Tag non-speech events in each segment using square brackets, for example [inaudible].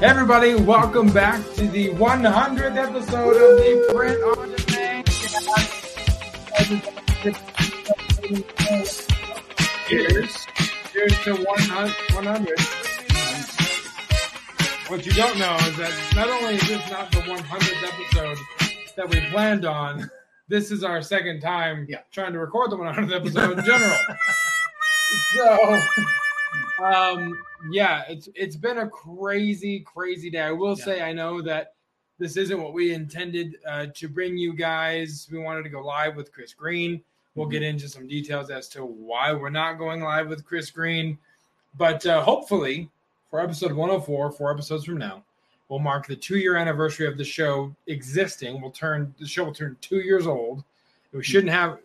Hey everybody, welcome back to the 100th episode of the Print on Demand. Cheers. Cheers to 100. What you don't know is that not only is this not the 100th episode that we planned on, this is our second time Yeah. trying to record the 100th episode in [laughs] general. so, um, yeah, it's it's been a crazy, crazy day. I will Yeah. say, I know that this isn't what we intended uh, to bring you guys. We wanted to go live with Chris Green. We'll get into some details as to why we're not going live with Chris Green, but uh, hopefully, for episode 104, four episodes from now, we'll mark the two-year anniversary of the show existing. We'll turn the show will turn two years old. We shouldn't have.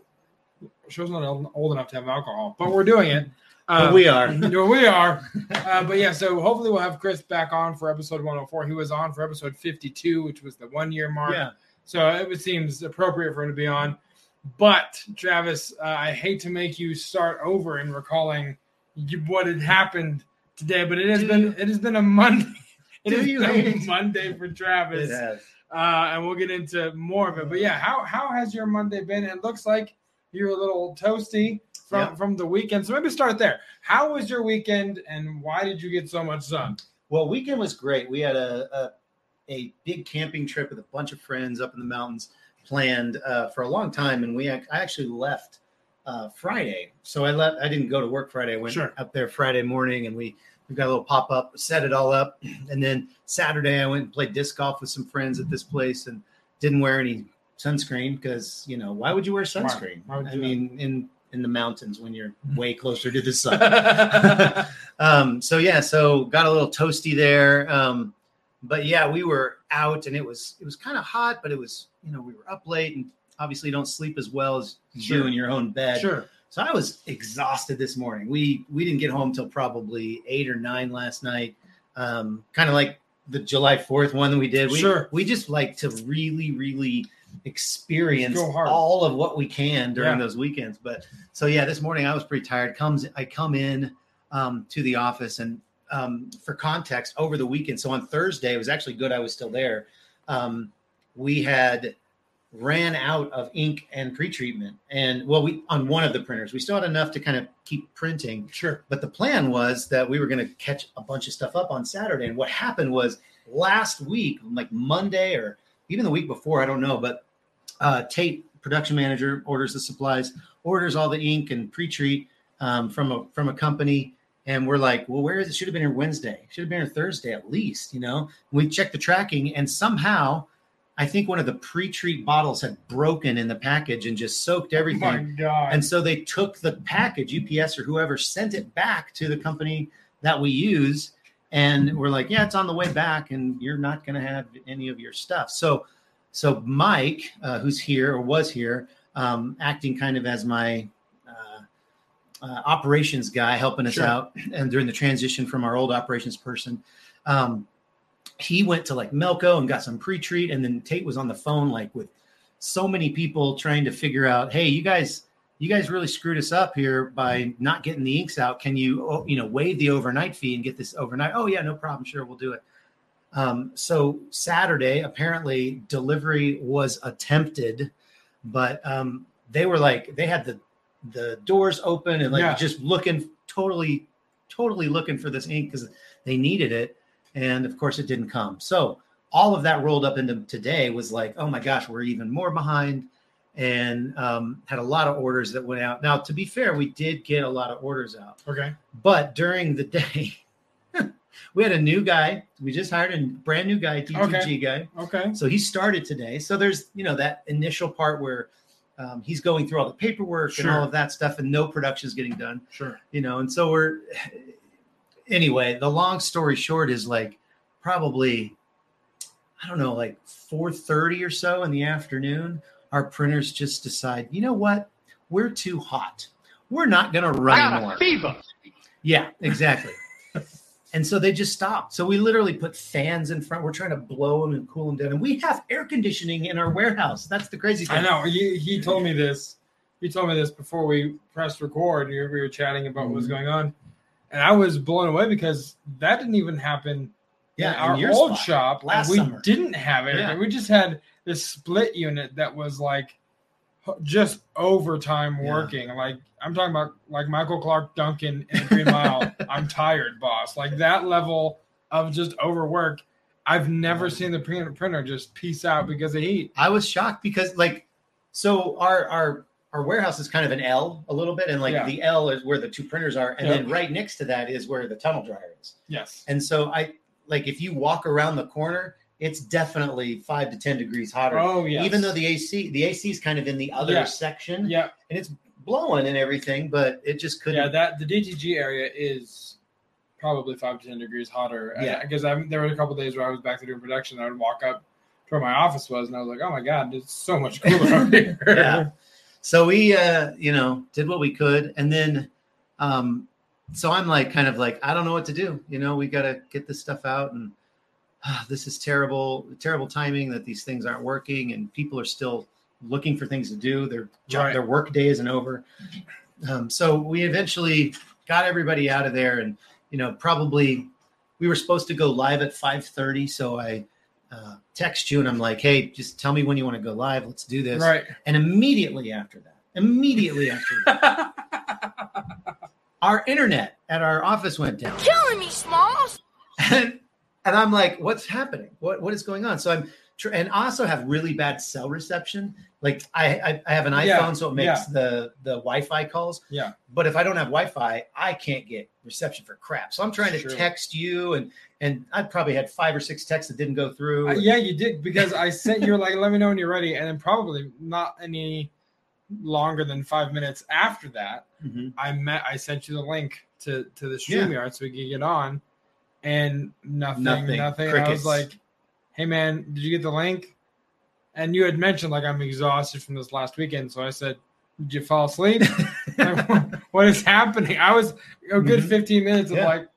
Show's not old old enough to have alcohol, but we're doing it. But Uh, we are. [laughs] no, we are. Uh, but yeah, so hopefully we'll have Chris back on for episode 104. He was on for episode 52, which was the one year mark. Yeah. So it seems appropriate for him to be on. But Travis, uh, I hate to make you start over in recalling you, what had happened today, but it has Do been you? it has been a Monday. [laughs] It Do has been a hate? Monday for Travis, It has. uh, and we'll get into more of it. But yeah, how how has your Monday been? It looks like you're a little toasty from Yeah. from the weekend. So maybe start there. How was your weekend, and why did you get so much sun? Well, weekend was great. We had a, a a big camping trip with a bunch of friends up in the mountains planned uh, for a long time, and we I actually left uh, Friday. So I left. I didn't go to work Friday. I went Sure. up there Friday morning, and we we got a little pop up, set it all up, [clears throat] and then Saturday I went and played disc golf with some friends at this place, and didn't wear any sunscreen because you know why would you wear sunscreen? Why I you that? mean, in in the mountains when you're way closer to the [laughs] sun. um, so yeah, so got a little toasty there. Um, but yeah, we were out and it was it was kind of hot, but it was you know we were up late and obviously don't sleep as well as you Sure. do in your own bed. sure. So I was exhausted this morning. We we didn't get home till probably eight or nine last night. Um, kind of like the July Fourth one that we did. We, Sure. We just like to really really experience all of what we can during Yeah. those weekends. But so yeah, this morning I was pretty tired. Comes I come in um, to the office and um, for context over the weekend. So on Thursday it was actually good. I was still there. Um, we had ran out of ink and pre-treatment and well we on one of the printers we still had enough to kind of keep printing Sure. but the plan was that we were going to catch a bunch of stuff up on saturday and what happened was last week like monday or even the week before i don't know but uh, tate production manager orders the supplies orders all the ink and pre-treat um, from a from a company and we're like well where is it should have been here wednesday should have been here thursday at least you know we checked the tracking and somehow I think one of the pre-treat bottles had broken in the package and just soaked Oh my everything. God. And so they took the package, UPS or whoever sent it back to the company that we use. And we're like, yeah, it's on the way back, and you're not going to have any of your stuff. So, so Mike, uh, who's here or was here, um, acting kind of as my uh, uh, operations guy, helping us Sure. out, [clears throat] and during the transition from our old operations person, um, he went to like Melco and got some pre-treat, and then Tate was on the phone like with so many people trying to figure out, hey, you guys, you guys really screwed us up here by not getting the inks out. Can you, oh, you know, waive the overnight fee and get this overnight? Oh yeah, no problem. Sure, we'll do it. Um, so Saturday, apparently, delivery was attempted, but um, they were like they had the the doors open and like Yeah. just looking totally, totally looking for this ink because they needed it, and of course it didn't come. So all of that rolled up into today was like, oh my gosh, we're even more behind, and um, had a lot of orders that went out. Now, to be fair, we did get a lot of orders out. okay. But during the day, [laughs] we had a new guy. We just hired a brand new guy, DTG Okay. guy. Okay. So he started today. So there's, you know, that initial part where um, he's going through all the paperwork Sure. and all of that stuff, and no production is getting done, Sure. you know. And so we're, anyway, the long story short is like probably, I don't know, like 4:30 or so in the afternoon, our printers just decide, you know what? We're too hot. We're not gonna run anymore. fever. Yeah, exactly. and so they just stopped. So we literally put fans in front. We're trying to blow them and cool them down. And we have air conditioning in our warehouse. That's the crazy thing. I know. He, he told me this. He told me this before we pressed record. We we were chatting about what was Mhm. going on, and I was blown away because that didn't even happen Yeah, in in our old spot, shop. last we summer. didn't have it. Yeah. We just had this split unit that was like just overtime Yeah. working. Like I'm talking about like Michael Clarke Duncan in Green Mile. [laughs] I'm tired, boss. Like that level of just overwork. I've never seen the printer just piece out because of heat. I was shocked because like so our our our warehouse is kind of an L a little bit, and like Yeah. the L is where the two printers are, and Yep. then right next to that is where the tunnel dryer is. Yes. And so I like if you walk around the corner, it's definitely five to ten degrees hotter. Oh yeah. Even though the AC the AC is kind of in the other Yeah. section, yeah and it's blowing and everything, but it just couldn't. yeah that the DTG area is probably five to ten degrees hotter. Yeah. Because I there were a couple days where I was back there doing production. I would walk up to where my office was, and I was like, "Oh my god, it's so much cooler [laughs] up here." Yeah. so we uh you know did what we could and then um so i'm like kind of like i don't know what to do you know we got to get this stuff out and ah, [sighs] this is terrible terrible timing that these things aren't working and people are still looking for things to do their job Right. their work day isn't over um, so we eventually got everybody out of there and you know probably we were supposed to go live at 5.30 so i uh, text you and i'm like hey just tell me when you want to go live let's do this Right. and immediately after that, immediately after that, [laughs] our internet at our office went down. Killing me, Smalls. And, [laughs] and I'm like, what's happening? What what is going on? So I'm and also have really bad cell reception. Like I I, I have an iPhone, Yeah, so it makes the the Wi-Fi calls. Yeah. But if I don't have Wi-Fi, I can't get reception for crap. So I'm trying to Sure. text you, and and I probably had five or six texts that didn't go through. Uh, yeah, you did because I sent you like, [laughs] "Let me know when you're ready," and then probably not any longer than five minutes after that, Mhm. I met. I sent you the link to to the Yeah. StreamYard so we could get on, and nothing, nothing. Nothing. I was like, "Hey man, did you get the link?" And you had mentioned like I'm exhausted from this last weekend, so I said, "Did you fall asleep? [laughs] What is happening?" I was a good Mhm. 15 minutes of Yeah. like,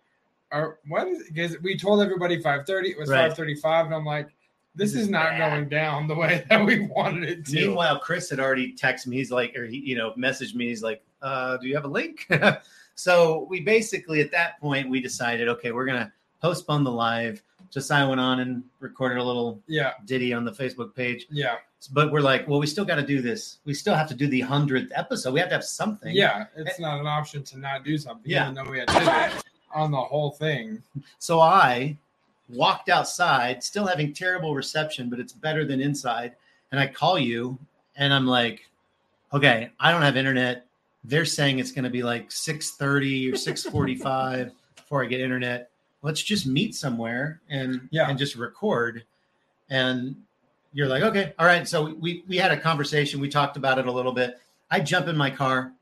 "Are what is?" Because we told everybody 5:30. It was Right. 5:35, and I'm like, "This, This is, is not bad. going down the way [laughs] that we wanted it to." Meanwhile, Chris had already texted me. He's like, or he, you know, messaged me. He's like, uh, "Do you have a link?" [laughs] so we basically, at that point, we decided, okay, we're gonna postpone the live. Josiah went on and recorded a little yeah, ditty on the Facebook page, yeah, but we're like, well, we still got to do this. We still have to do the hundredth episode. We have to have something. yeah. It's not an option to not do something, Yeah. even though we had to on the whole thing. So I walked outside, still having terrible reception, but it's better than inside. And I call you, and I'm like, okay, I don't have internet. They're saying it's going to be like 6:30 or 6:45 before I get internet. Let's just meet somewhere and Yeah. and just record. And you're like, okay, all right. So we we had a conversation. We talked about it a little bit. I jump in my car.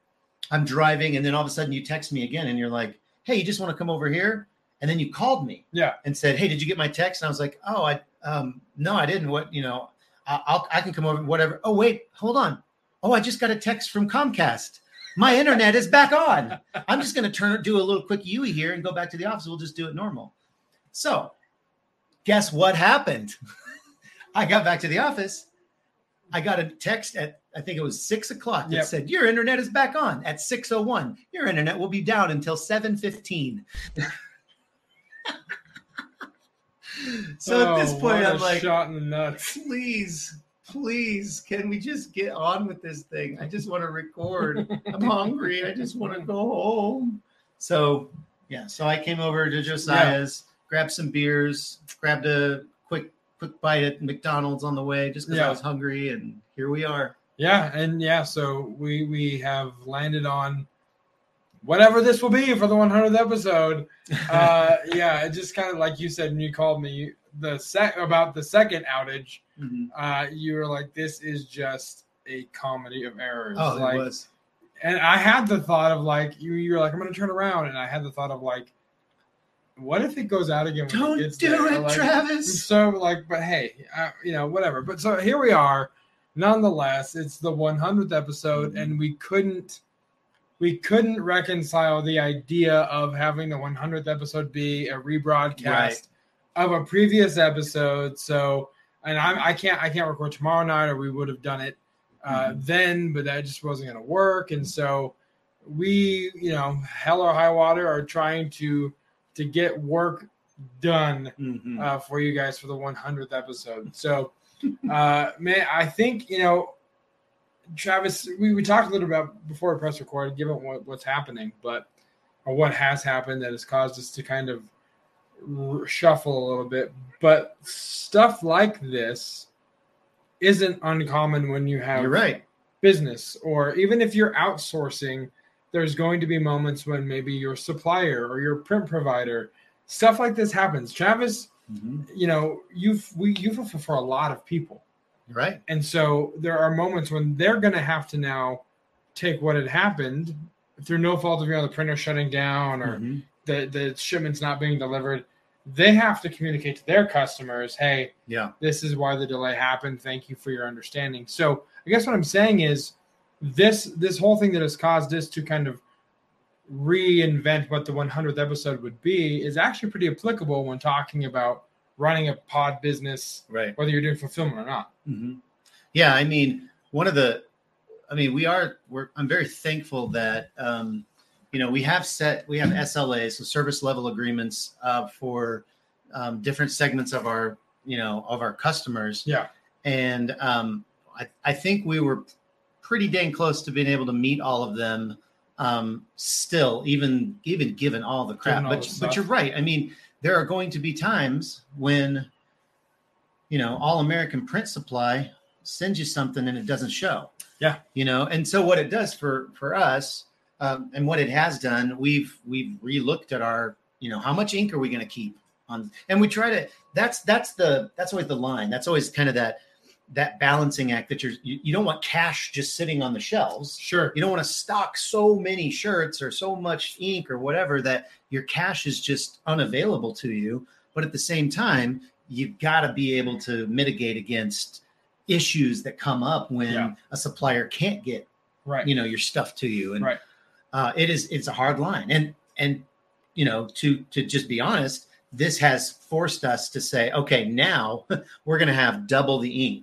I'm driving, and then all of a sudden you text me again, and you're like, hey, you just want to come over here? And then you called me Yeah, and said, "Hey, did you get my text?" And I was like, "Oh, I um no, I didn't. What you know, I, I'll I can come over. Whatever. Oh, wait, hold on. Oh, I just got a text from Comcast. My internet is back on. I'm just going to turn do a little quick UE here and go back to the office. We'll just do it normal. So, guess what happened? [laughs] I got back to the office. I got a text at I think it was six o'clock that Yep. said your internet is back on at six oh one. Your internet will be down until seven fifteen. [laughs] so at this Oh, point, I'm like, shot in the nuts. please, please, can we just get on with this thing? I just want to record. I'm [laughs] hungry. I just want to go home. So, yeah, so I came over to Josiah's, grabbed some beers, grabbed a quick quick bite at McDonald's on the way just because Yeah. I was hungry, and here we are. Yeah, and yeah, so we we have landed on whatever this will be for the 100th episode. Uh, [laughs] yeah, it just kind of like you said when you called me the sec about the second outage. Mhm. Uh, you were like, "This is just a comedy of errors." Oh, like, it was. and I had the thought of like you. You're like, "I'm going to turn around," and I had the thought of like, what if it goes out again? Don't it do there? it, Like, Travis. So like, but hey, uh, you know, whatever. But so here we are. Nonetheless, it's the 100th episode, Mm-hmm. and we couldn't we couldn't reconcile the idea of having the 100th episode be a rebroadcast Right. of a previous episode. So, and I, I can't I can't record tomorrow night, or we would have done it uh, Mhm. then, but that just wasn't going to work. And so we, you know, hell or high water, are trying to to get work done Mhm. uh, for you guys for the 100th episode. So, [laughs] uh, man, I think you know, Travis. We, we talked a little about before we press record, given what, what's happening, but or what has happened that has caused us to kind of shuffle a little bit. But stuff like this isn't uncommon when you have You're right. business or even if you're outsourcing there's going to be moments when maybe your supplier or your print provider stuff like this happens travis Mhm. you know you've we you fulfill for a lot of people right. and so there are moments when they're going to have to now take what had happened through no fault of your own the printer shutting down or Mhm. the the shipments not being delivered they have to communicate to their customers hey Yeah. this is why the delay happened thank you for your understanding so i guess what i'm saying is this this whole thing that has caused this to kind of reinvent what the 100th episode would be is actually pretty applicable when talking about running a pod business Right. whether you're doing fulfillment or not hmm Yeah, I mean, one of the, I mean, we are. We're. I'm very thankful that, um, you know, we have set. We have SLAs, so service level agreements, uh, for um, different segments of our, you know, of our customers. yeah and um, I, I think we were pretty dang close to being able to meet all of them. Um, still, even even given all the crap, all but but you're right. I mean, there are going to be times when, you know, All American Print Supply sends you something and it doesn't show. Yeah. you know, and so what it does for for us, um, and what it has done, we've we've relooked at our, you know, how much ink are we going to keep on, and we try to. That's that's the that's always the line. That's always kind of that that balancing act that you're you, you don't want cash just sitting on the shelves sure you don't want to stock so many shirts or so much ink or whatever that your cash is just unavailable to you but at the same time you've got to be able to mitigate against issues that come up when Yeah. a supplier can't get right you know your stuff to you and Right. uh, it is it's a hard line and and you know to to just be honest this has forced us to say okay now [laughs] we're going to have double the ink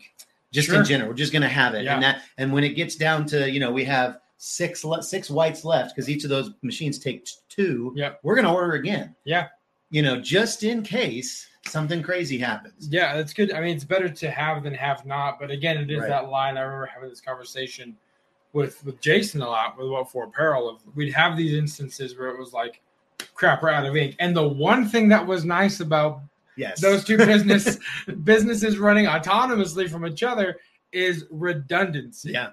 just Sure. in general we're just going to have it Yeah. and that and when it gets down to you know we have six le- six whites left because each of those machines take two Yeah, we're going to order again Yeah. you know just in case something crazy happens Yeah, that's good. I mean, it's better to have than have not. But again, it is Right. that line. I remember having this conversation with with Jason a lot with what for apparel. Of we'd have these instances where it was like, crap, we're out of ink. And the one thing that was nice about yes those two business [laughs] businesses running autonomously from each other is redundancy. yeah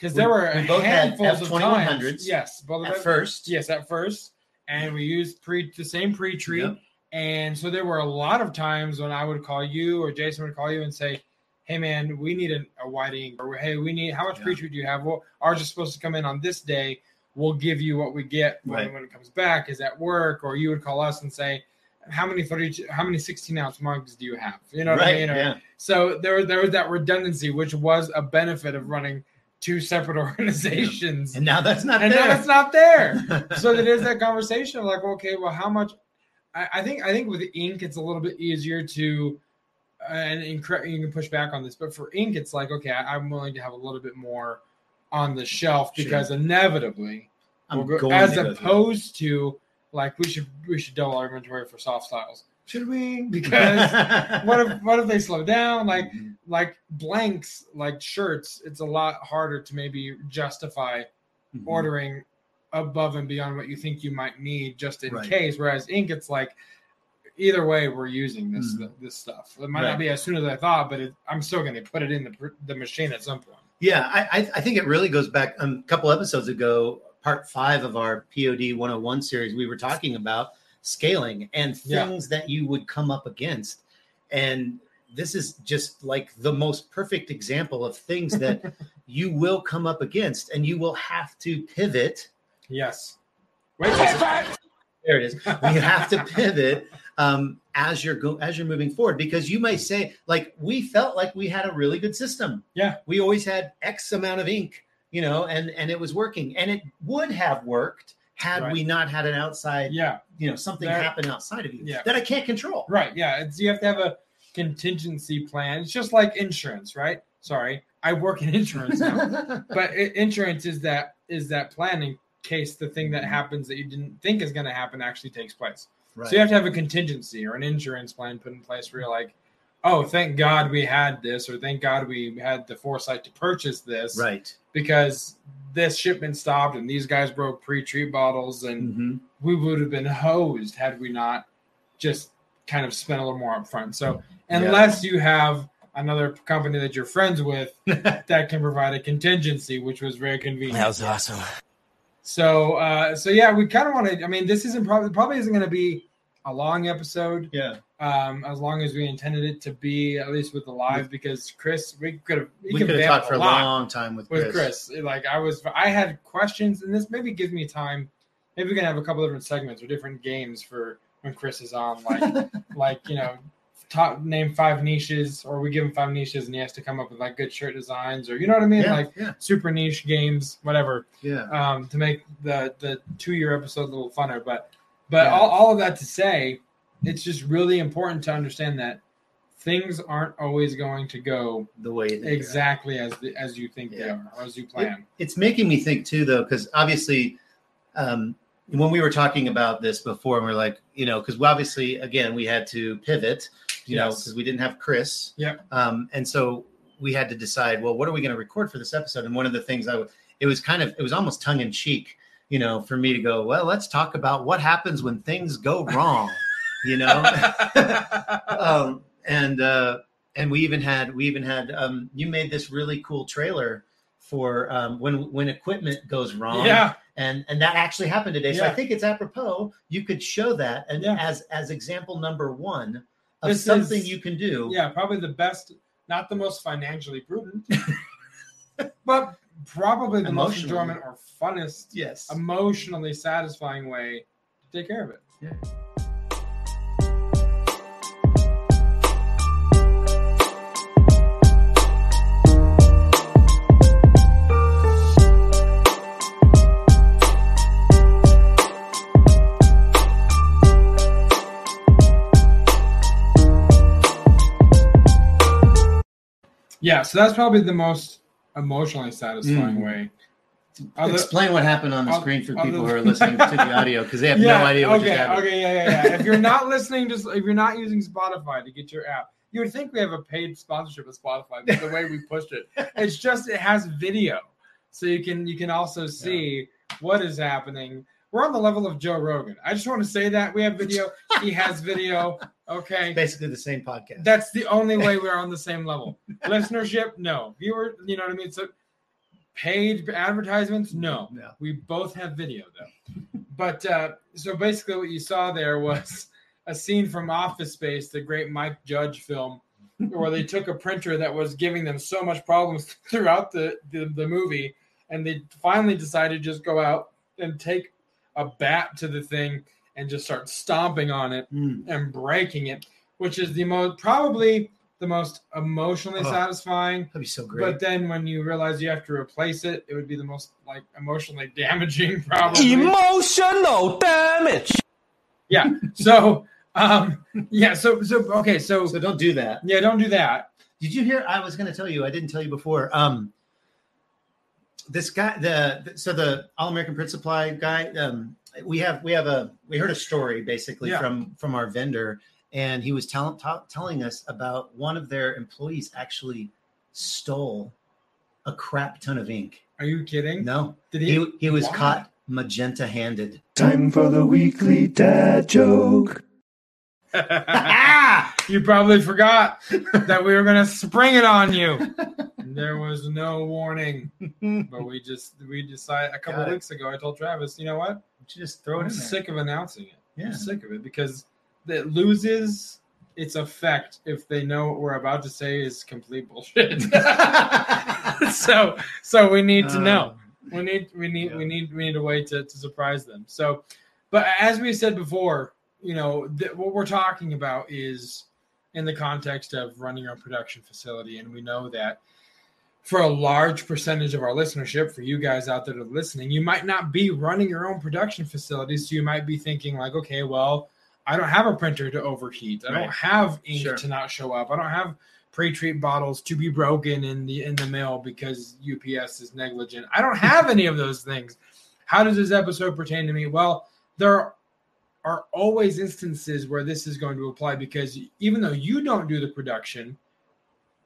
because there were we both handfuls of F2100s times. Yes, both at first Yes, at first, and we used pre the same pre-treat, Yep. and so there were a lot of times when I would call you or Jason would call you and say, "Hey, man, we need a, a white ink," or "Hey, we need how much Yeah. pre-treat do you have?" Well, ours is supposed to come in on this day. We'll give you what we get when, Right. when it comes back. Is at work, or you would call us and say, "How many thirty? How many sixteen ounce mugs do you have?" You know what right I mean? Or- yeah so there, there was that redundancy, which was a benefit of running two separate [laughs] organizations and now that's not and there now it's not there. [laughs] so there is that conversation of like, okay, well, how much? I, I think I think with ink, it's a little bit easier to, uh, and incre- you can push back on this, but for ink, it's like, okay, I, I'm willing to have a little bit more on the shelf Sure. because inevitably, I'm we'll go- going as to go through it. opposed to like we should we should double our inventory for Softstyles. Should we? Because [laughs] what if what if they slow down? Like Mhm. like blanks, like shirts, it's a lot harder to maybe justify Mhm. ordering above and beyond what you think you might need just in Right. case. Whereas ink, it's like either way we're using this Mhm. this stuff. It might Right. not be as soon as I thought, but it, I'm still going to put it in the the machine at some point. Yeah, I, I- I think it really goes back um, a couple episodes ago, part five of our POD 101 series. We were talking about scaling and Yeah. things that you would come up against. And this is just like the most perfect example of things that [laughs] you will come up against and you will have to pivot. Yes. Wait, there it is. [laughs] You have to pivot um, as you're go- as you're moving forward because you may say like we felt like we had a really good system. Yeah. we always had X amount of ink, you know, and and it was working, and it would have worked had Right. we not had an outside, Yeah. you know, something happen outside of you Yeah. that I can't control. Right. Yeah. It's you have to have a contingency plan. It's just like insurance, right? Sorry, I work in insurance now, [laughs] but i- insurance is that is that plan in case the thing that mm-hmm. happens that you didn't think is going to happen actually takes place. right. So you have to have a contingency or an insurance plan put in place where you're like, oh, thank God we had this, or thank God we had the foresight to purchase this, right. because this shipment stopped and these guys broke pre-treat bottles and Mhm. we would have been hosed had we not just kind of spent a little more upfront. So unless you have another company that you're friends with [laughs] that can provide a contingency, which was very convenient. That was awesome. So uh so yeah, we kind of want to I mean this isn't probably probably isn't going to be a long episode Yeah, um as long as we intended it to be at least with the live because Chris we could have we could have talked for a long time with Chris. with Chris. Like I was, I had questions, and this maybe gives me time. Maybe we can have a couple different segments or different games for when Chris is on. Like, [laughs] like you know, top name five niches, or we give him five niches, and he has to come up with like good shirt designs, or you know what I mean, Yeah, like yeah, super niche games, whatever, yeah. um, to make the the two year episode a little funner. But but Yeah. all, all of that to say, it's just really important to understand that things aren't always going to go The way they exactly as the, as you think they are or as you plan. it's making me think too though because obviously um when we were talking about this before and we are like you know because obviously again we had to pivot you know because we didn't have chris Yeah. um and so we had to decide well what are we going to record for this episode and one of the things i it was kind of it was almost tongue-in-cheek you know for me to go well let's talk about what happens when things go [laughs] wrong you know [laughs] um, and uh, and we even had we even had um, you made this really cool trailer for um, when when equipment goes wrong. yeah, and and that actually happened today. So I think it's apropos. You could show that and Yeah. as as example number one of This something is- you can do. yeah, probably the best, not the most financially prudent, [laughs] but probably the most enjoyment or funnest, Yes. emotionally satisfying way to take care of it. Yeah. Yeah, so that's probably the most emotionally satisfying Mm. way. Other- Explain what happened on the other- screen for other people who are listening to the [laughs] audio because they have no idea what okay, just happened. Okay, yeah, yeah, yeah. if you're not listening, just if you're not using Spotify to get your app, you would think we have a paid sponsorship with Spotify, but the way we pushed it, [laughs] it's just it has video, so you can you can also see what is happening. We're on the level of Joe Rogan. I just want to say that we have video. He has video. Okay, Basically the same podcast. that's the only way [laughs] we're on the same level. Listenership, no. Viewer, you know what I mean. So paid advertisements, no. No. We both have video though. But uh, so basically, what you saw there was a scene from Office Space, the great Mike Judge film, where they took a printer that was giving them so much problems [laughs] throughout the, the, the movie, and they finally decided to just go out and take a bat to the thing and just start stomping on it Mm. and breaking it, which is the most probably the most emotionally Oh. satisfying. That'd be so great. But then when you realize you have to replace it, it would be the most like emotionally [laughs] damaging, probably. Emotional damage. yeah. So, um, yeah. So, so okay. So, so don't do that. yeah, don't do that. Did you hear? I was going to tell you. I didn't tell you before. Um, this guy, the so the All American Print Supply guy. Um, we have we have a we heard a story basically Yeah. from from our vendor, and he was tell, ta- telling us about one of their employees actually stole a crap ton of ink. Are you kidding? No, Did he? he he was Why? caught magenta handed. Time for the weekly dad joke. [laughs] you probably forgot that we were gonna spring it on you. There was no warning, but we just we decided a couple weeks ago. I told Travis, you know what? Just throw it I'm in there. sick of announcing it. Yeah. I'm sick of it because it loses its effect if they know what we're about to say is complete bullshit. [laughs] so so we need to know. Um, we need we need we need we need a way to, to surprise them. So But as we said before, you know, th- what we're talking about is in the context of running our production facility. And we know that for a large percentage of our listenership, for you guys out there that are listening, you might not be running your own production facility. So you might be thinking, like, okay, well, I don't have a printer to overheat. I Right. don't have ink Sure. to not show up. I don't have pre-treat bottles to be broken in the in the mail because UPS is negligent. I don't have any of those things. How does this episode pertain to me? Well, there are always instances where this is going to apply because even though you don't do the production,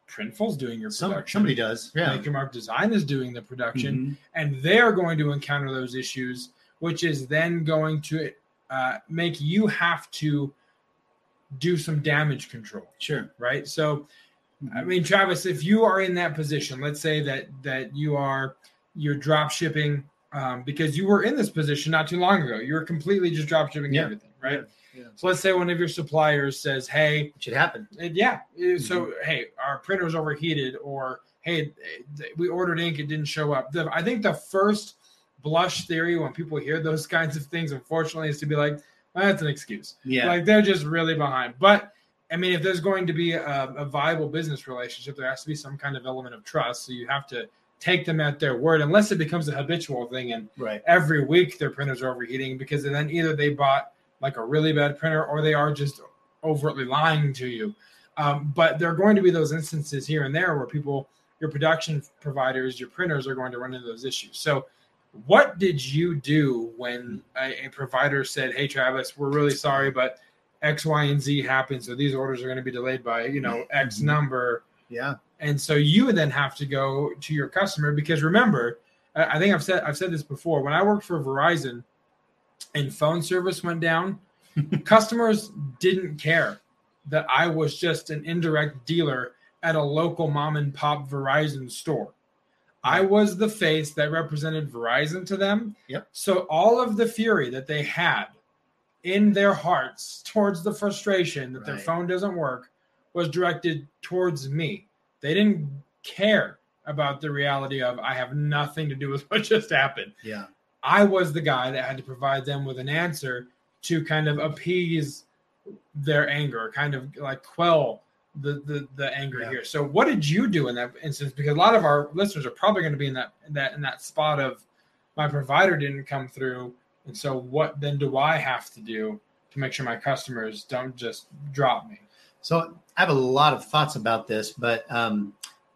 Printful's doing your Some, production. somebody does. Yeah. Maker Mark Design is doing the production Mhm. and they're going to encounter those issues, which is then going to uh, make you have to do some damage control, Sure. right? So, I mean, Travis, if you are in that position, let's say that that you are you're drop shipping um, because you were in this position not too long ago. You were completely just drop shipping Yeah. everything, right? Yeah. So let's say one of your suppliers says, "Hey, It should happen. and yeah. uh, So Mm-hmm. hey, our printer's overheated, or hey, we ordered ink, it didn't show up. The, I think the first blush theory when people hear those [laughs] kinds of things, unfortunately, is to be like, "Ah, that's an excuse. Yeah. Like they're just really behind. But I mean, if there's going to be a, a viable business relationship, there has to be some kind of element of trust. So you have to take them at their word, unless it becomes a habitual thing and right. every week their printers are overheating because then either they bought like a really bad printer or they are just overtly lying to you. Um, but there are going to be those instances here and there where people, your production providers, your printers are going to run into those issues. So, what did you do when a, a provider said, "Hey, Travis, we're really sorry, but X, Y, and Z happened, so these orders are going to be delayed by you know X Mhm. number." Yeah. and so you would then have to go to your customer because remember I think I've said I've said this before when I worked for Verizon and phone service went down [laughs] customers didn't care that I was just an indirect dealer at a local mom and pop Verizon store I was the face that represented Verizon to them Yep. so all of the fury that they had in their hearts towards the frustration that their phone doesn't work was directed towards me. They didn't care about the reality of I have nothing to do with [laughs] what just happened. Yeah. I was the guy that had to provide them with an answer to kind of appease their anger, kind of like quell the the, the anger Yeah. here. So what did you do in that instance? Because a lot of our listeners are probably going to be in that in that in that spot of my provider didn't come through. And so what then do I have to do to make sure my customers don't just drop me? So I have a lot of thoughts about this, but um,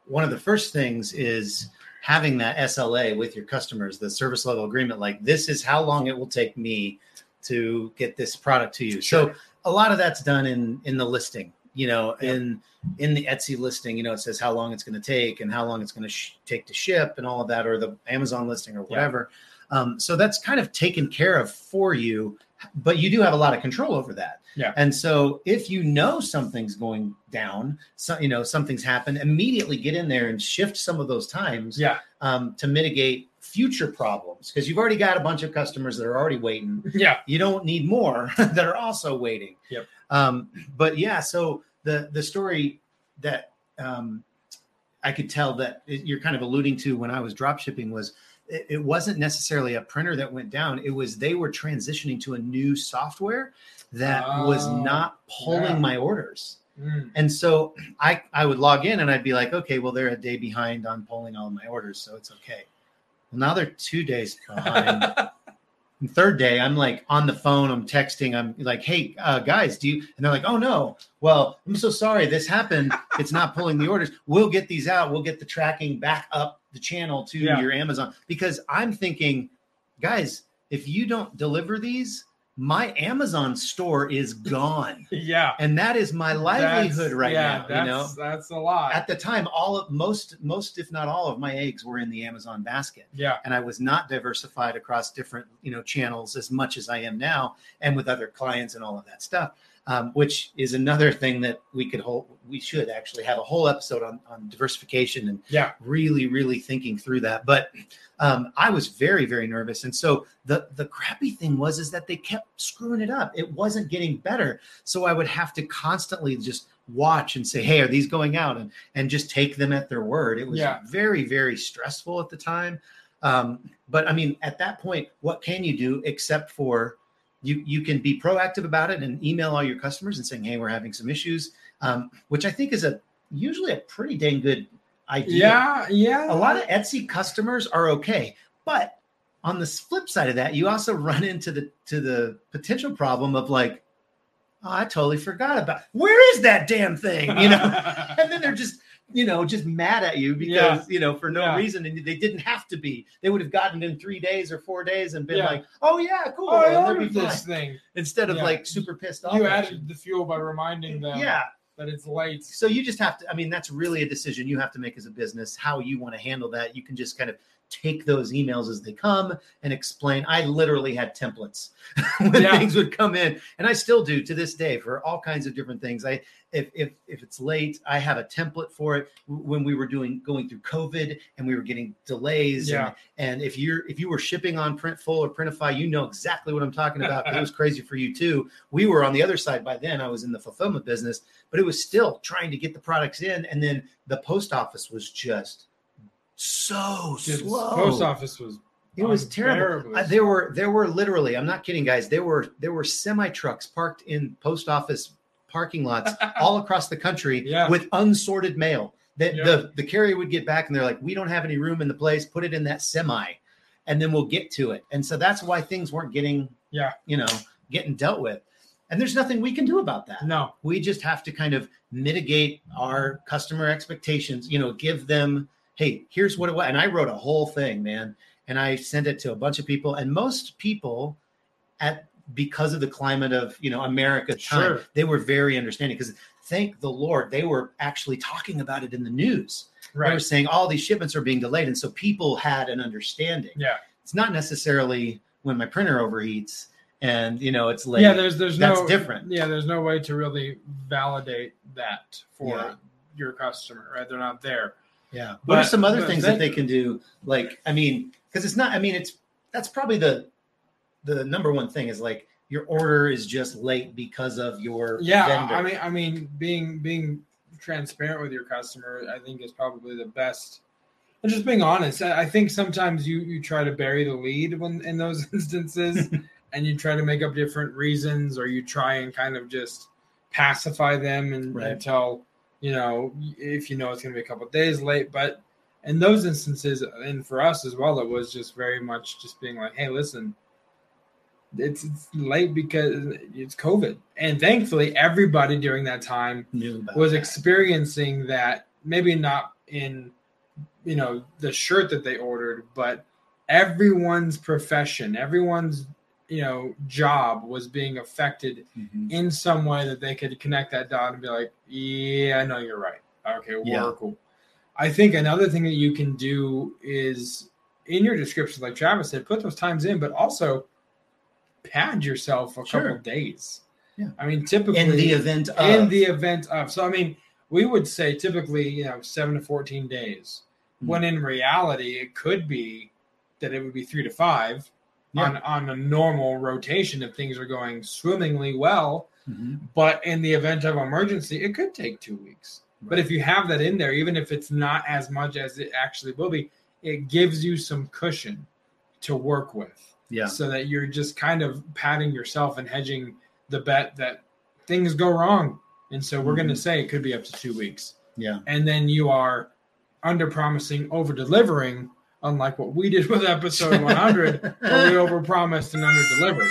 one of the first things is having that SLA with your customers, the service level agreement. Like this is how long it will take me to get this product to you. So a lot of that's done in in the listing. You know, Yep. in in the Etsy listing, you know, it says how long it's going to take and how long it's going to sh- take to ship and all of that, or the Amazon listing or whatever. Um, so that's kind of taken care of for you, but you do have a lot of control over that. Yeah. And so if you know something's going down, so you know something's happened, immediately get in there and shift some of those times Yeah. um, to mitigate future problems because you've already got a bunch of customers that are already waiting [laughs] Yeah. you don't need more [laughs] that are also waiting. Yep. Um, but yeah, so the the story that um, I could tell that you're kind of alluding to when I was drop shipping was it, wasn't necessarily a printer that went down. It was they were transitioning to a new software that was Oh, not pulling yeah. my orders. Mm. And so I, I would log in and I'd be like, okay, well, they're a day behind on pulling all my orders, so it's okay. Well, now they're two days behind. [laughs] And third day, I'm like on the phone, I'm texting, I'm like, hey, uh, guys, do you? And they're like, oh no, well, I'm so sorry, this happened. It's not pulling the orders. We'll get these out. We'll get the tracking back up the channel to Yeah. your Amazon because I'm thinking, guys, if you don't deliver these, my Amazon store is gone, [laughs] yeah. and that is my livelihood That's- right yeah, now. You know, that's, that's a lot. at the time, all of most, most if not all of my eggs were in the Amazon basket yeah. and I was not diversified across different you know channels as much as I am now, and with other clients and all of that stuff. Um, which is another thing that we could hold. We should actually have a whole episode on on diversification and Yeah. really, really thinking through that. But um, I was very, very nervous, and so the the crappy thing was is that they kept screwing it up. It wasn't getting better, so I would have to constantly just watch and say, "Hey, are these going out?" and and just take them at their word. It was Yeah. very, very stressful at the time. Um, but I mean, at that point, what can you do except for you you can be proactive about it and email all your customers and saying, "Hey, we're having some issues," um, which I think is a usually a pretty dang good idea. Yeah, yeah. A lot of Etsy customers are okay, but on the flip side of that, you also run into the to the potential problem of like, oh, I totally forgot about where is that damn thing, you know? [laughs] and then they're just you know just mad at you because Yeah. you know for no Yeah. reason and they didn't have to be. They would have gotten in three days or four days and been Yeah. like, oh yeah, cool, oh, I be ordered this thing. instead of like super pissed off. You added the fuel by reminding them yeah. that it's late. So you just have to, I mean, that's really a decision you have to make as a business, how you want to handle that. You can just kind of take those emails as they come and explain. I literally had templates [laughs] when Yeah. things would come in, and I still do to this day for all kinds of different things. I if if if it's late, I have a template for it. When we were doing going through COVID and we were getting delays, Yeah. and, and if you're if you were shipping on Printful or Printify, you know exactly what I'm talking about. it was [laughs] crazy for you too. We were on the other side by then. I was in the fulfillment business, but it was still trying to get the products in, and then the post office was just so Just slow. Post office was It was terrible. Uh, there were there were literally, I'm not kidding, guys. There were there were semi trucks parked in post office parking lots [laughs] all across the country Yeah. with unsorted mail. That Yeah. the the carrier would get back and they're like, we don't have any room in the place. Put it in that semi, and then we'll get to it. And so that's why things weren't getting Yeah. you know getting dealt with. And there's nothing we can do about that no. we just have to kind of mitigate our customer expectations you know give them hey here's what it was and i wrote a whole thing man and i sent it to a bunch of people and most people at because of the climate of you know america time Sure. they were very understanding because thank the lord they were actually talking about it in the news Right. they were saying all these shipments are being delayed and so people had an understanding Yeah. it's not necessarily when my printer overheats and you know it's late Yeah. There's there's That's no different. Yeah. There's no way to really validate that for Yeah. your customer. Right. They're not there. Yeah. What are some other things then- that they can do? Like, I mean, because it's not. I mean, it's that's probably the the number one thing is like your order is just late because of your Yeah. vendor. I mean, I mean, being being transparent with your customer, I think is probably the best. And just being honest, I think sometimes you you try to bury the lead when in those [laughs] instances, [laughs] and you try to make up different reasons, or you try and kind of just pacify them and Right. until you know if you know it's going to be a couple of days late. But in those instances, and for us as well, it was just very much just being like, hey, listen. It's, it's late because it's COVID, and thankfully, everybody during that time was that. experiencing that maybe not in you know the shirt that they ordered but everyone's profession everyone's you know job was being affected Mhm. in some way that they could connect that dot and be like yeah i know you're right okay well, Yeah. cool i think another thing that you can do is in your description like travis said put those times in but also pad yourself a Sure. couple days Yeah. i mean typically in the event of in the event of so i mean we would say typically you know seven to 14 days Hmm. when in reality it could be that it would be three to five on on a normal rotation if things are going swimmingly well. Mhm. but in the event of emergency it could take two weeks. But if you have that in there even if it's not as much as it actually will be it gives you some cushion to work with. Yeah, so that you're just kind of patting yourself and hedging the bet that things go wrong. And so we're going to say it could be up to two weeks. yeah, And then you are under promising, over delivering, unlike what we did with episode 100, where we overpromised and underdelivered.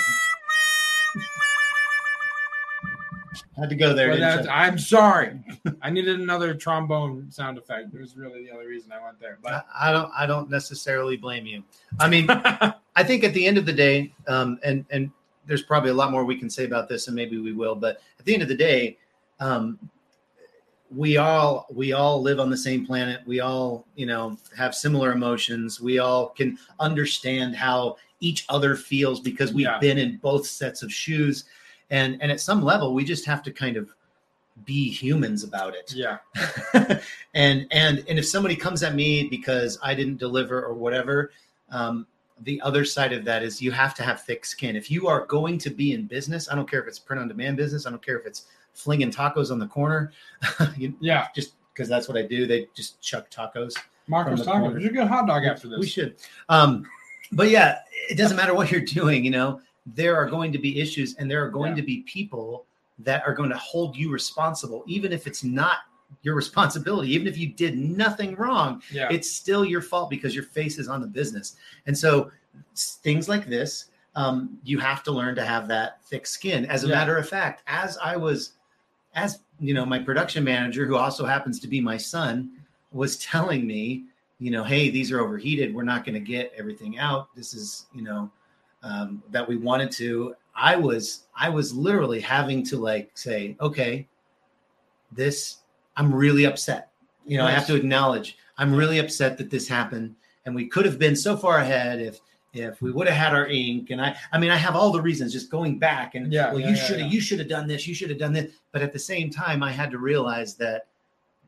had to go there. I'm sorry. I needed another trombone sound effect. It was really the only reason I went there. I, But I don't. I don't necessarily blame you. I mean, [laughs] I think at the end of the day, um, and and there's probably a lot more we can say about this, and maybe we will. But at the end of the day, um, we all we all live on the same planet. We all you know have similar emotions. We all can understand how each other feels because we've Yeah. been in both sets of shoes, and and at some level, we just have to kind of be humans about it yeah, [laughs] and and and if somebody comes at me because I didn't deliver or whatever, um, the other side of that is you have to have thick skin. If you are going to be in business, I don't care if it's print on demand business, I don't care if it's flinging tacos on the corner, [laughs] you, yeah. just because that's what I do. They just chuck tacos. Marcos Tacos. We should get a hot dog after this. We should, um, but yeah, it doesn't matter what [laughs] you're doing. You know, there are going to be issues and there are going Yeah. to be people that are going to hold you responsible, even if it's not your responsibility, even if you did nothing wrong Yeah. it's still your fault because your face is on the business. And so things like this, um, you have to learn to have that thick skin. As a Yeah. matter of fact, as I was, as you know, my production manager, who also happens to be my son, was telling me, you know, hey, these are overheated. We're not going to get everything out. This is, you know, um, that we wanted to. I was, I was literally having to like say, okay, this, I'm really upset. You know, I have to acknowledge I'm really upset that this happened, and we could have been so far ahead if if we would have had our ink. And I, I mean, I have all the reasons just going back and Yeah, well, yeah, you yeah, should have, yeah. you should have done this, you should have done this. But at the same time, I had to realize that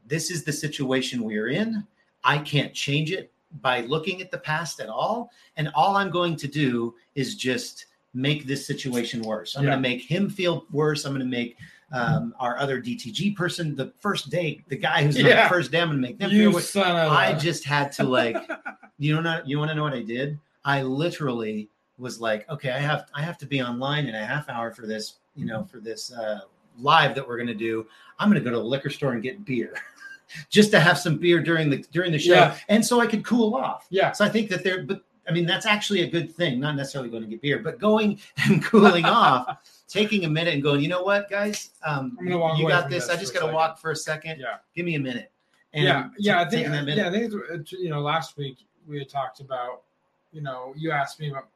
this is the situation we're in. I can't change it by looking at the past at all, and all I'm going to do is just make this situation worse. I'm going to make him feel worse. I'm going to make um, our other DTG person the first day, the guy who's on Yeah. the first day, I'm going to make them feel you son of I just had to like, [laughs] you know, not you want to know what I did? I literally was like, okay, I have I have to be online in a half hour for this, you know, for this uh, live that we're going to do. I'm going to go to the liquor store and get beer, [laughs] just to have some beer during the during the show, Yeah. and so I could cool off. yeah. So I think that there, but I mean, that's actually a good thing. Not necessarily going to get beer, but going [laughs] and cooling off, [laughs] taking a minute and going. You know what, guys? Um, gonna you got this. this I just got to walk for a second. Yeah. Give me a minute. And yeah, yeah. I think, that minute. yeah, I think you know, last week we had talked about, you know, you asked me about,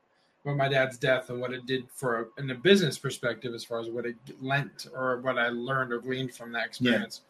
about my dad's death and what it did for in a business perspective, as far as what it lent or what I learned or gleaned from that experience.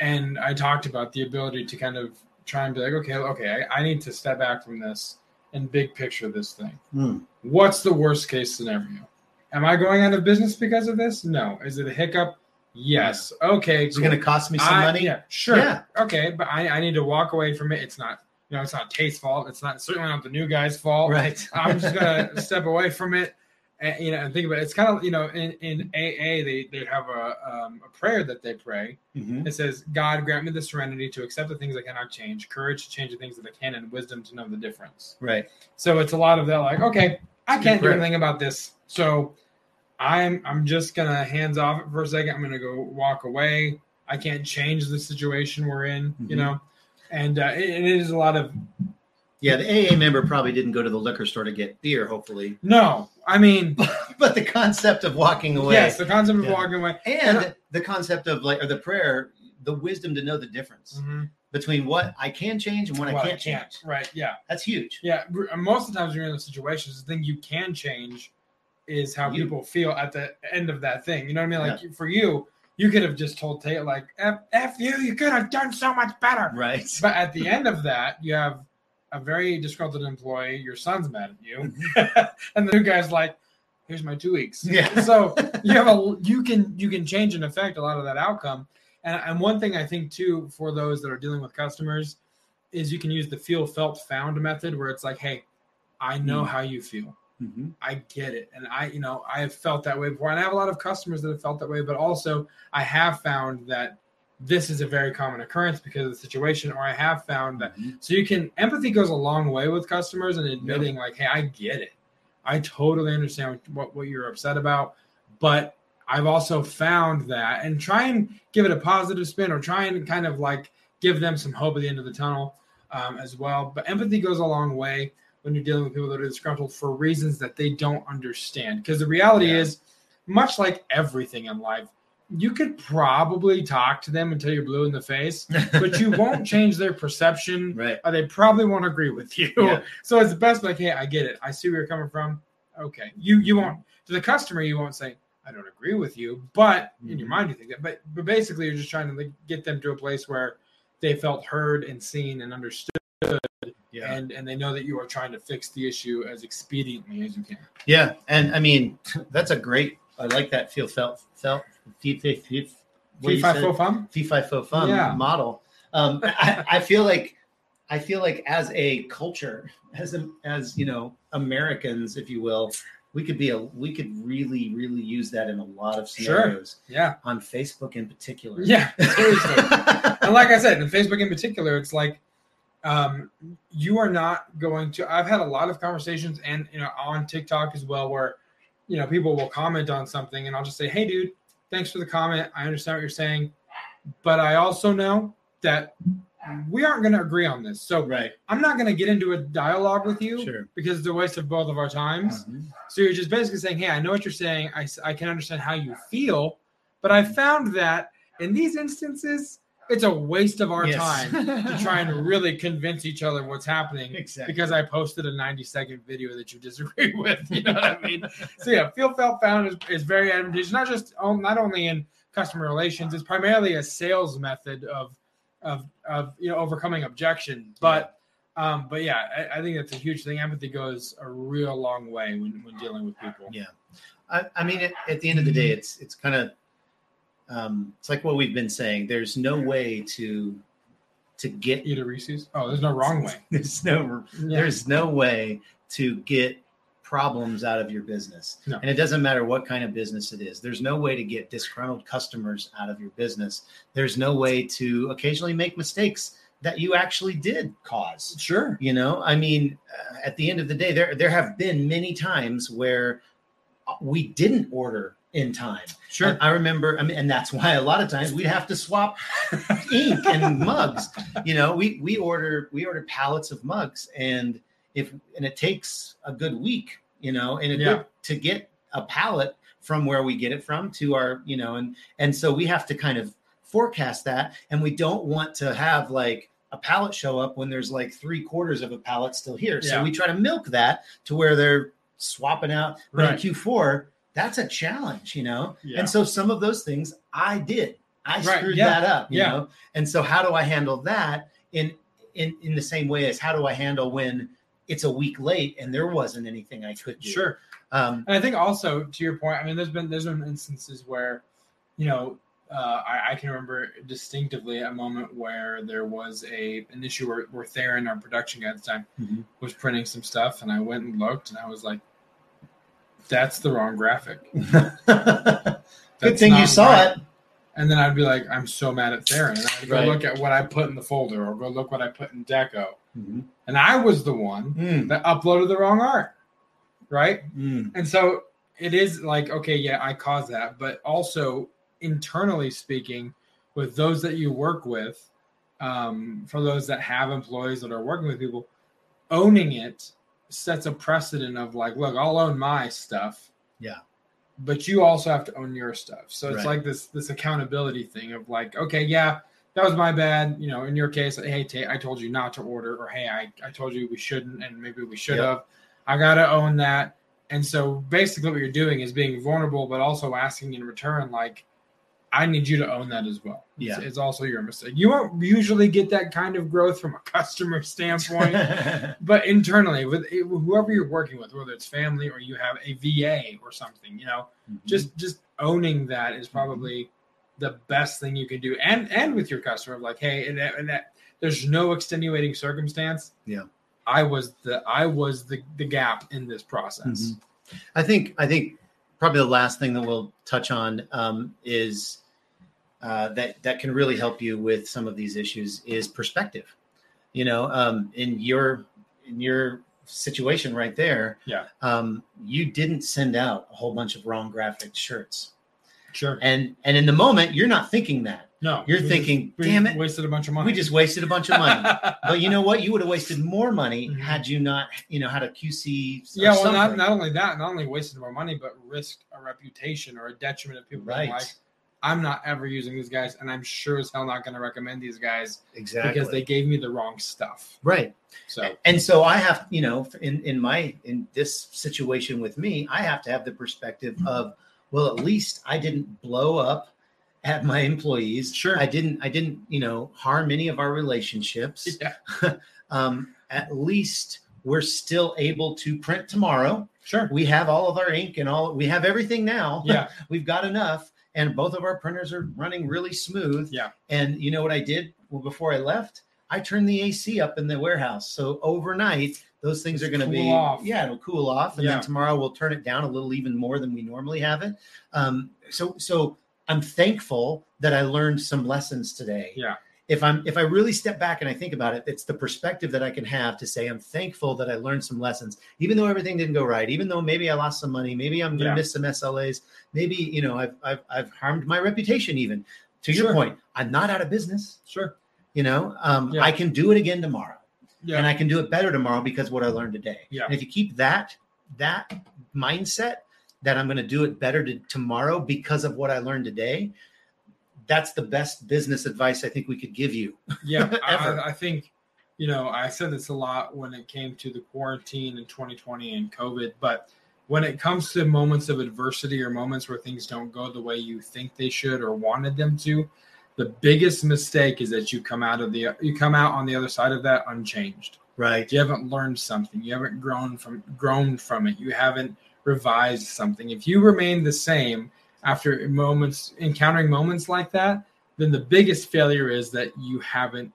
And I talked about the ability to kind of try and be like, okay, okay, I, I need to step back from this and big picture this thing. Hmm. What's the worst case scenario? Am I going out of business because of this? No. Is it a hiccup? Yes. Okay. Is it going to cost me some I- money? Yeah, sure. Yeah. Okay, but I, I need to walk away from it. It's not, you know, it's not Tate's fault. It's not certainly not the new guy's fault. Right. [laughs] I'm just gonna [laughs] step away from it, and you know, and think about it. It's kind of you know, in, in AA they they have a um, a prayer that they pray. Mhm. It says, "God grant me the serenity to accept the things I cannot change, courage to change the things that I can, and wisdom to know the difference." Right. So it's a lot of that, like, okay, I can't do anything about this, so I'm I'm just gonna hands off it for a second. I'm gonna go walk away. I can't change the situation we're in, you Mhm. know, and uh, it, it is a lot of Yeah, the AA member probably didn't go to the liquor store to get beer, hopefully. no. I mean, [laughs] But the concept of walking away yes, the concept of Yeah. walking away. and the concept of like or the prayer, the wisdom to know the difference Mhm. between what I can change and what Well, I can't change. Right? Yeah, That's huge. yeah. Most of the times you're in those situations, the thing you can change is how You. people feel at the end of that thing. You know what I mean? Like for you, you could have just told Tate like, "F, F you, you could have done so much better." Right. [laughs] But at the end of that, you have a very disgruntled employee. Your son's mad at you, [laughs] and the new guy's like, "Here's my two weeks." Yeah. [laughs] So you have a you can you can change and affect a lot of that outcome. And and one thing I think too for those that are dealing with customers is you can use the feel felt found method where it's like, "Hey, I know Mm. how you feel. Mhm. I get it. And I, you know, I have felt that way before. And I have a lot of customers that have felt that way, but also I have found that this is a very common occurrence because of the situation, or I have found that Mhm. so you can empathy goes a long way with customers and admitting like, hey, I get it. I totally understand what, what you're upset about. But I've also found that and try and give it a positive spin or try and kind of like give them some hope at the end of the tunnel um, as well. But empathy goes a long way when you're dealing with people that are disgruntled for reasons that they don't understand. Because the reality Yeah. is, much like everything in life, you could probably talk to them until you're blue in the face, [laughs] but you won't change their perception Right. or they probably won't agree with you. Yeah. [laughs] So it's best like, hey, I get it. I see where you're coming from. Okay. You you won't to the customer, you won't say, I don't agree with you, but in your Mhm. mind you think that. But but basically you're just trying to like, get them to a place where they felt heard and seen and understood Yeah. and and they know that you are trying to fix the issue as expediently as you can. Yeah, and I mean [laughs] that's a great. I like that feel felt felt fee fee fee what do Fee you fi say? fo fum? fee fi fo fum Yeah. model. Um, I, I feel like I feel like as a culture, as a, as you know, Americans, if you will, we could be a we could really really use that in a lot of Sure. scenarios Yeah. on Facebook in particular. Yeah. Seriously. and like I said, in Facebook in particular, it's like um, you are not going to. I've had a lot of conversations, and you know, on TikTok as well, where you know, people will comment on something and I'll just say, Hey dude, thanks for the comment. I understand what you're saying. But I also know that we aren't going to agree on this. So Right. I'm not going to get into a dialogue with you Sure. because it's a waste of both of our times. Mhm. So you're just basically saying, Hey, I know what you're saying. I, I can understand how you feel. But I found that in these instances, it's a waste of our Yes. time to try and really convince each other what's happening exactly. because I posted a 90 second video that you disagree [laughs] with. You know what I mean? so yeah, feel felt found is, is very advantageous, not just on, not only in customer relations, it's primarily a sales method of of of you know overcoming objection. But um, but yeah, I, I think that's a huge thing. Empathy goes a real long way when, when dealing with people. Yeah. I, I mean, at, at the end of the day, it's it's kind of um, it's like what we've been saying. There's no way to to get. Eat a Reese's. Oh, there's no wrong way. [laughs] There's no Yeah. there's no way to get problems out of your business. No. And it doesn't matter what kind of business it is. There's no way to get disgruntled customers out of your business. There's no way to occasionally make mistakes that you actually did cause. Sure. You know, I mean, uh, at the end of the day, there there have been many times where we didn't order in time. Sure. And I remember, I mean, and that's why a lot of times we'd have to swap [laughs] ink and mugs. You know, we we order we order pallets of mugs, and if and it takes a good week, you know, and Yeah. good, to get a pallet from where we get it from to our, you know, and and so we have to kind of forecast that, and we don't want to have like a pallet show up when there's like three quarters of a pallet still here. So Yeah. we try to milk that to where they're swapping out. But Right. in Q4, that's a challenge, you know. Yeah. And so some of those things I did. I Right, screwed yeah, that up, you yeah. know. And so how do I handle that in in in the same way as how do I handle when it's a week late and there wasn't anything I could do? Sure. Um, And I think also to your point, I mean, there's been there's been instances where, you know, uh, I, I can remember distinctively a moment where there was a an issue where, where Theron, our production guy at the time, Mhm. was printing some stuff, and I went and looked, and I was like, "That's the wrong graphic." [laughs] Good thing you saw right." it. And then I'd be like, "I'm so mad at Theron," and I'd go Right. look at what I put in the folder, or go look what I put in Deco, Mhm. and I was the one Mm, that uploaded the wrong art, right? mm. And so it is like, okay, yeah, I caused that, but also internally speaking, with those that you work with, um, for those that have employees that are working with people, owning it sets a precedent of like, look, I'll own my stuff. Yeah. But you also have to own your stuff. So it's Right. like this this accountability thing of like, okay, yeah, that was my bad. You know, in your case, hey, Tate, I told you not to order, or hey, I, I told you we shouldn't, and maybe we should Yep. have. I gotta own that. And so basically what you're doing is being vulnerable, but also asking in return, like, I need you to own that as well. Yeah. It's, it's also your mistake. You won't usually get that kind of growth from a [laughs] customer standpoint, [laughs] but internally with whoever you're working with, whether it's family or you have a VA or something, you know, Mm-hmm. just just owning that is probably the best thing you can do. And and with your customer, like, hey, and that, and that there's no extenuating circumstance. Yeah. I was the I was the the gap in this process. Mhm. I think I think probably the last thing that we'll touch on um, is uh, that that can really help you with some of these issues is perspective. You know, um, in your in your situation right there, Yeah. um, you didn't send out a whole bunch of wrong graphic shirts, Sure. and and in the moment you're not thinking that No, you're thinking, just- "Damn it, wasted a bunch of money. we just wasted a bunch of money. [laughs] but you know what? You would have wasted more money Mhm. had you not, you know, had a QC. yeah, well, not, not only that, not only wasted more money, but risked a reputation or a detriment of people right. I'm not ever using these guys, and I'm sure as hell not going to recommend these guys exactly because they gave me the wrong stuff. right. So And so I have, you know, in in my in this situation with me, I have to have the perspective of, well, at least I didn't blow up at my employees. Sure. I didn't. I didn't, you know, harm any of our relationships. yeah, [laughs] um, at least we're still able to print tomorrow. sure. We have all of our ink and all. We have everything now. Yeah, [laughs] we've got enough and both of our printers are running really smooth. Yeah. and you know what i did? Well before i left i turned the ac up in the warehouse. So overnight those things are going to Cool be off. yeah it'll cool off. And Yeah. then tomorrow we'll turn it down a little even more than we normally have it. Um, so so i'm thankful that i learned some lessons today. Yeah, if I'm if I really step back and I think about it, it's the perspective that I can have to say I'm thankful that I learned some lessons, even though everything didn't go right, even though maybe I lost some money, maybe I'm going to Yeah. miss some SLAs, maybe you know I've I've, I've harmed my reputation. Even to Sure. your point, I'm not out of business. Sure. You know, um, Yeah. I can do it again tomorrow, Yeah. and I can do it better tomorrow because what I learned today. Yeah. And if you keep that that mindset that I'm going to do it better to, tomorrow because of what I learned today, that's the best business advice I think we could give you. [laughs] yeah. I, I think you know I said this a lot when it came to the quarantine in 2020 and COVID, but when it comes to moments of adversity or moments where things don't go the way you think they should or wanted them to, the biggest mistake is that you come out of the you come out on the other side of that unchanged. Right. You haven't learned something. You haven't grown from grown from it. You haven't revised something. If you remain the same after moments encountering moments like that, then the biggest failure is that you haven't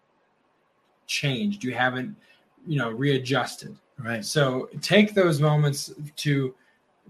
changed. You haven't, you know, readjusted. Right. So take those moments to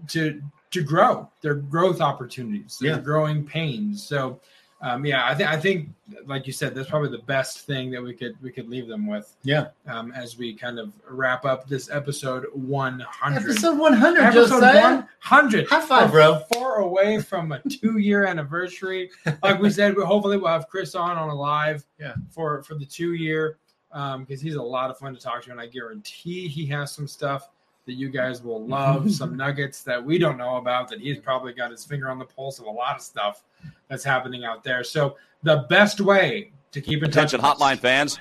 to to grow. They're growth opportunities. They're Yeah. growing pains. So um, yeah, I think I think like you said, that's probably the best thing that we could we could leave them with Yeah. um, as we kind of wrap up this episode 100. Episode 100, Episode 100. High five, bro. Far away from a two-year anniversary. Like we said, we hopefully we'll have Chris on on a live Yeah. for for the two-year because he's a lot of fun to talk to, and I guarantee he has some stuff that you guys will mm-hmm. love, some nuggets that we don't know about that he's probably got his finger on the pulse of a lot of stuff that's happening out there. So the best way to keep in touch Attention with hotline fans.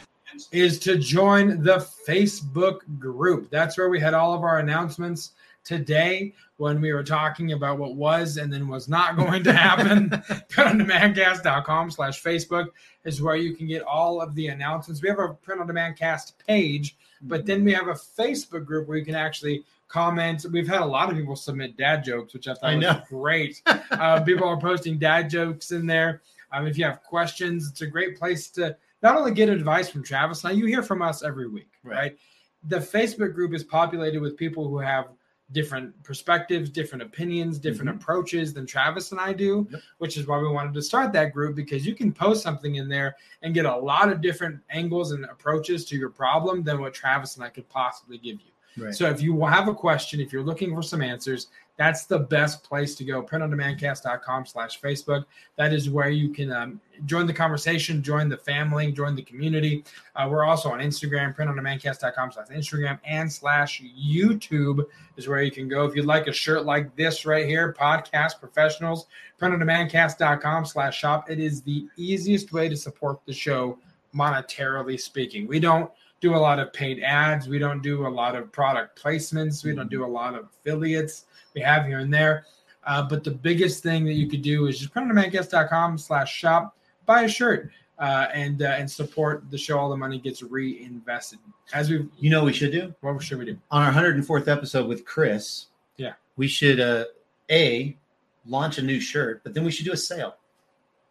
is to join the Facebook group. That's where we had all of our announcements today when we were talking about what was and then was not going to happen. [laughs] printondemandcast.com slash Facebook is where you can get all of the announcements. We have a print on demand cast page, but then we have a Facebook group where you can actually comment. We've had a lot of people submit dad jokes, which I thought I was know. great. [laughs] uh, people are posting dad jokes in there. Um, if you have questions, it's a great place to not only get advice from Travis. Now you hear from us every week, Right. right? The Facebook group is populated with people who have different perspectives, different opinions, different approaches than Travis and I do, Mm-hmm. Yep. which is why we wanted to start that group because you can post something in there and get a lot of different angles and approaches to your problem than what Travis and I could possibly give you. So if you have a question, if you're looking for some answers, that's the best place to go. Printondemandcast.com slash Facebook. That is where you can um, join the conversation, join the family, join the community. Uh, we're also on Instagram, printondemandcast.com slash Instagram and slash YouTube is where you can go. If you'd like a shirt like this right here, podcast professionals, printondemandcast.com slash shop. It is the easiest way to support the show monetarily speaking. We don't do a lot of paid ads. We don't do a lot of product placements. We don't do a lot of affiliates. We have here and there. Uh, but the biggest thing that you could do is just printondemandcast.com slash shop, buy a shirt, uh, and uh, and support the show. All the money gets reinvested. As we, You know we should do? what should we do? On our 104th episode with Chris, Yeah. we should, uh, A, launch a new shirt, but then we should do a sale.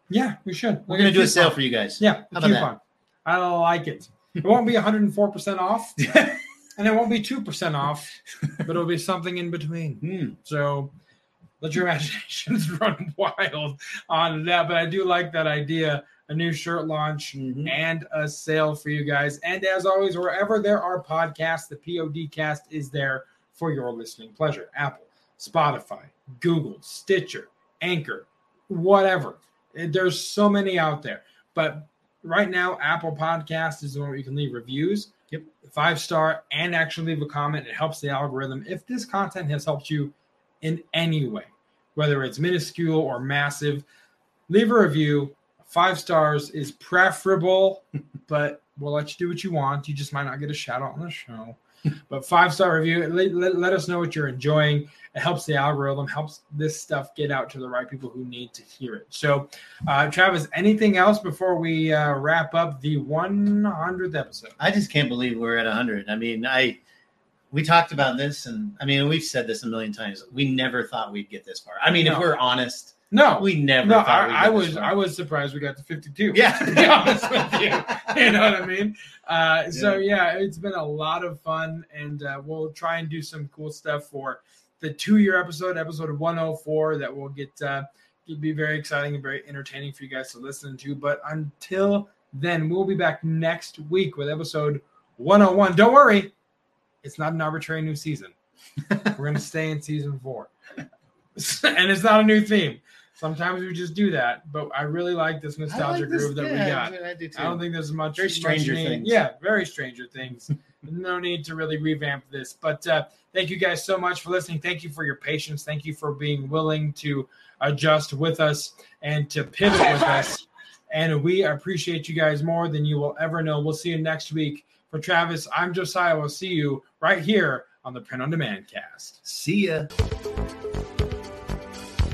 Yeah, we should. We're going to do a sale for you guys. Yeah, How about that? coupon. I like it. It won't be 104% off, [laughs] and it won't be 2% off, but it'll be something in between. Hmm. So let your [laughs] imaginations run wild on that. But I do like that idea a new shirt launch Mhm. and a sale for you guys. And as always, wherever there are podcasts, the POD cast is there for your listening pleasure. Apple, Spotify, Google, Stitcher, Anchor, whatever. There's so many out there. But right now, Apple Podcast is the one where you can leave reviews. Yep. Five star and actually leave a comment. It helps the algorithm. If this content has helped you in any way, whether it's minuscule or massive, leave a review. Five stars is preferable, [laughs] but we'll let you do what you want. You just might not get a shout out on the show. But five star review, let, let, let us know what you're enjoying. It helps the algorithm, helps this stuff get out to the right people who need to hear it. So, uh, Travis, anything else before we uh, wrap up the 100th episode? I just can't believe we're at 100. I mean, I we talked about this, and I mean, we've said this a million times. We never thought we'd get this far. I mean, if we're honest, No, we never no, I, I was. I was surprised we got to 52. Yeah. [laughs] to be honest with you, [laughs] you know what I mean. Uh, So yeah, it's been a lot of fun, and uh, we'll try and do some cool stuff for the two-year episode, episode 104, that will get uh, be very exciting and very entertaining for you guys to listen to. But until then we'll be back next week with episode 101. Don't worry, it's not an arbitrary new season. [laughs] We're going to stay in season four. and it's not a new theme. Sometimes we just do that, but I really like this nostalgia like this- groove that we got. I do too. I don't think there's much Very much Stranger need- Things. Yeah, very Stranger Things. [laughs] no need to really revamp this, but uh, thank you guys so much for listening. Thank you for your patience. Thank you for being willing to adjust with us and to pivot with [laughs] us. And we appreciate you guys more than you will ever know. We'll see you next week. For Travis, I'm Josiah. We'll see you right here on the Print on Demand cast. See ya.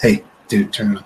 Hey, dude, turn it on.